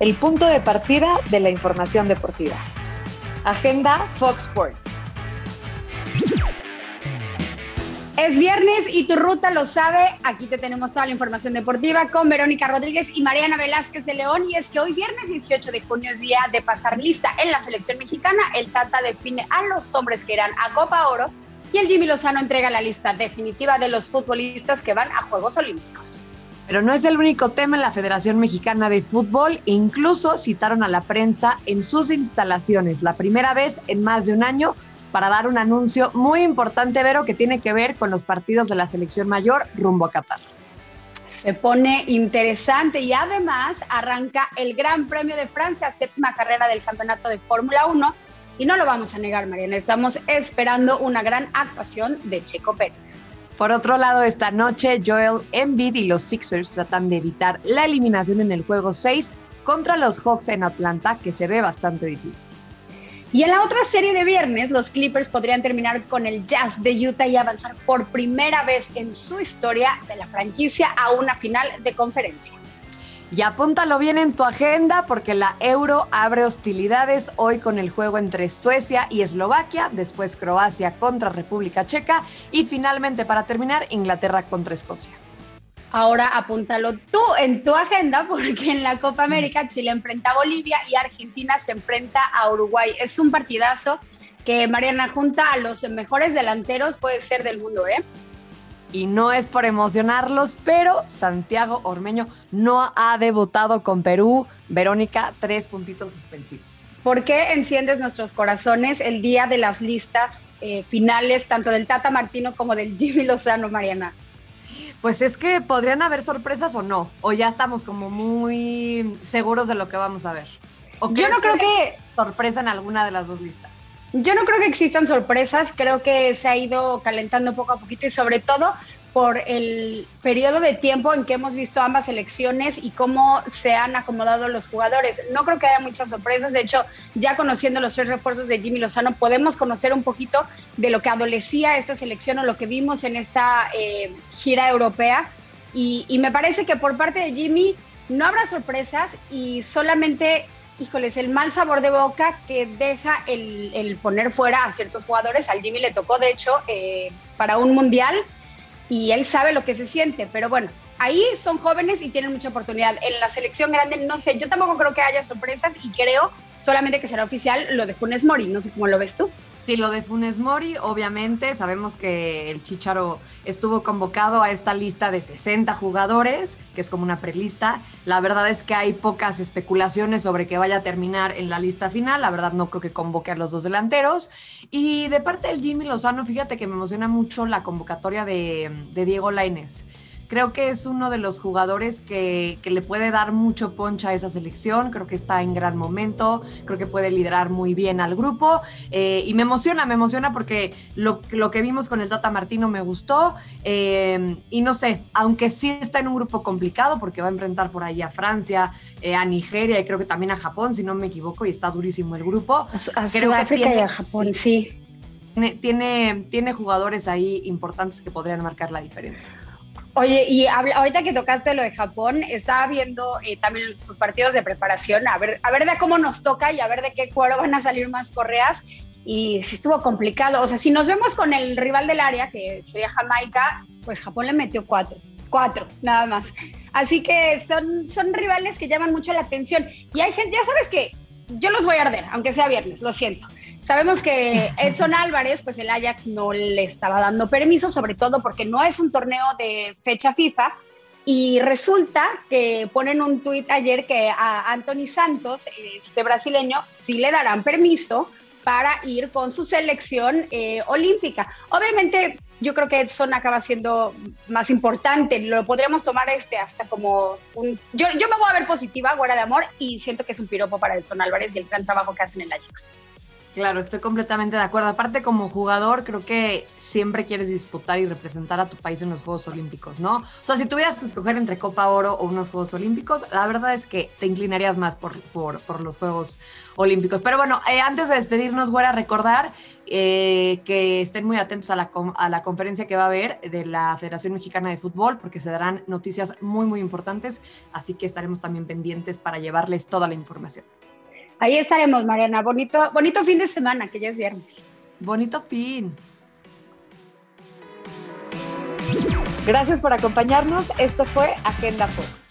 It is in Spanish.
el punto de partida de la información deportiva. Agenda Fox Sports. Es viernes y tu ruta lo sabe. Aquí te tenemos toda la información deportiva con Verónica Rodríguez y Mariana Velázquez de León. Y es que hoy viernes 18 de junio es día de pasar lista en la selección mexicana. El Tata define a los hombres que irán a Copa Oro y el Jimmy Lozano entrega la lista definitiva de los futbolistas que van a Juegos Olímpicos. Pero no es el único tema en la Federación Mexicana de Fútbol. Incluso citaron a la prensa en sus instalaciones, la primera vez en más de un año, para dar un anuncio muy importante, Vero, que tiene que ver con los partidos de la selección mayor rumbo a Qatar. Se pone interesante y además arranca el Gran Premio de Francia, séptima carrera del Campeonato de Fórmula 1. Y no lo vamos a negar, Mariana, estamos esperando una gran actuación de Checo Pérez. Por otro lado, esta noche Joel Embiid y los Sixers tratan de evitar la eliminación en el juego 6 contra los Hawks en Atlanta, que se ve bastante difícil. Y en la otra serie de viernes, los Clippers podrían terminar con el Jazz de Utah y avanzar por primera vez en su historia de la franquicia a una final de conferencia. Y apúntalo bien en tu agenda porque la Euro abre hostilidades hoy con el juego entre Suecia y Eslovaquia, después Croacia contra República Checa y finalmente para terminar Inglaterra contra Escocia. Ahora apúntalo tú en tu agenda porque en la Copa América Chile enfrenta a Bolivia y Argentina se enfrenta a Uruguay. Es un partidazo que Mariana junta a los mejores delanteros, puede ser del mundo, ¿eh? Y no es por emocionarlos, pero Santiago Ormeño no ha debutado con Perú. Verónica, tres puntitos suspensivos. ¿Por qué enciendes nuestros corazones el día de las listas eh, finales, tanto del Tata Martino como del Jimmy Lozano, Mariana? Pues es que podrían haber sorpresas o no, o ya estamos como muy seguros de lo que vamos a ver. Yo no creo que sorpresa en alguna de las dos listas. Yo no creo que existan sorpresas, creo que se ha ido calentando poco a poquito y sobre todo por el periodo de tiempo en que hemos visto ambas elecciones y cómo se han acomodado los jugadores. No creo que haya muchas sorpresas, de hecho, ya conociendo los tres refuerzos de Jimmy Lozano, podemos conocer un poquito de lo que adolecía esta selección o lo que vimos en esta eh, gira europea. Y, y me parece que por parte de Jimmy no habrá sorpresas y solamente híjoles, el mal sabor de boca que deja el, poner fuera a ciertos jugadores. Al Jimmy le tocó, de hecho, eh, para un mundial y él sabe lo que se siente, pero bueno, ahí son jóvenes y tienen mucha oportunidad. En la selección grande, no sé, yo tampoco creo que haya sorpresas y creo solamente que será oficial lo de Funes Mori, no sé cómo lo ves tú. Sí, lo de Funes Mori, obviamente, sabemos que el Chicharo estuvo convocado a esta lista de 60 jugadores, que es como una prelista. La verdad es que hay pocas especulaciones sobre que vaya a terminar en la lista final. La verdad no creo que convoque a los dos delanteros. Y de parte del Jimmy Lozano, fíjate que me emociona mucho la convocatoria de, Diego Lainez creo que es uno de los jugadores que, le puede dar mucho poncha a esa selección, creo que está en gran momento, creo que puede liderar muy bien al grupo eh, y me emociona, me emociona porque lo, que vimos con el Tata Martino me gustó eh, y no sé, aunque sí está en un grupo complicado porque va a enfrentar por ahí a Francia, eh, a Nigeria y creo que también a Japón, si no me equivoco, y está durísimo el grupo. A, creo que tiene, y a Japón, sí. tiene, tiene jugadores ahí importantes que podrían marcar la diferencia. Oye, y ahorita que tocaste lo de Japón, estaba viendo eh, también sus partidos de preparación, a ver, a ver de cómo nos toca y a ver de qué cuero van a salir más correas. Y sí estuvo complicado. O sea, si nos vemos con el rival del área, que sería Jamaica, pues Japón le metió cuatro. Cuatro, nada más. Así que son, son rivales que llaman mucho la atención. Y hay gente, ya sabes que yo los voy a arder, aunque sea viernes, lo siento. Sabemos que Edson Álvarez, pues el Ajax no le estaba dando permiso, sobre todo porque no es un torneo de fecha FIFA. Y resulta que ponen un tuit ayer que a Anthony Santos, este brasileño, sí le darán permiso para ir con su selección eh, olímpica. Obviamente, yo creo que Edson acaba siendo más importante. Lo podríamos tomar este hasta como un. Yo, yo me voy a ver positiva, guarda de amor, y siento que es un piropo para Edson Álvarez y el gran trabajo que hace en el Ajax Claro, estoy completamente de acuerdo. Aparte, como jugador, creo que siempre quieres disputar y representar a tu país en los Juegos Olímpicos, ¿no? O sea, si tuvieras que escoger entre Copa Oro o unos Juegos Olímpicos, la verdad es que te inclinarías más por, por, los Juegos Olímpicos. Pero bueno, eh, antes de despedirnos, voy a recordar eh, que estén muy atentos a la, a la conferencia que va a haber de la Federación Mexicana de Fútbol, porque se darán noticias muy, muy importantes. Así que estaremos también pendientes para llevarles toda la información. Ahí estaremos, Mariana. Bonito, bonito fin de semana, que ya es viernes. Bonito fin. Gracias por acompañarnos. Esto fue Agenda Fox.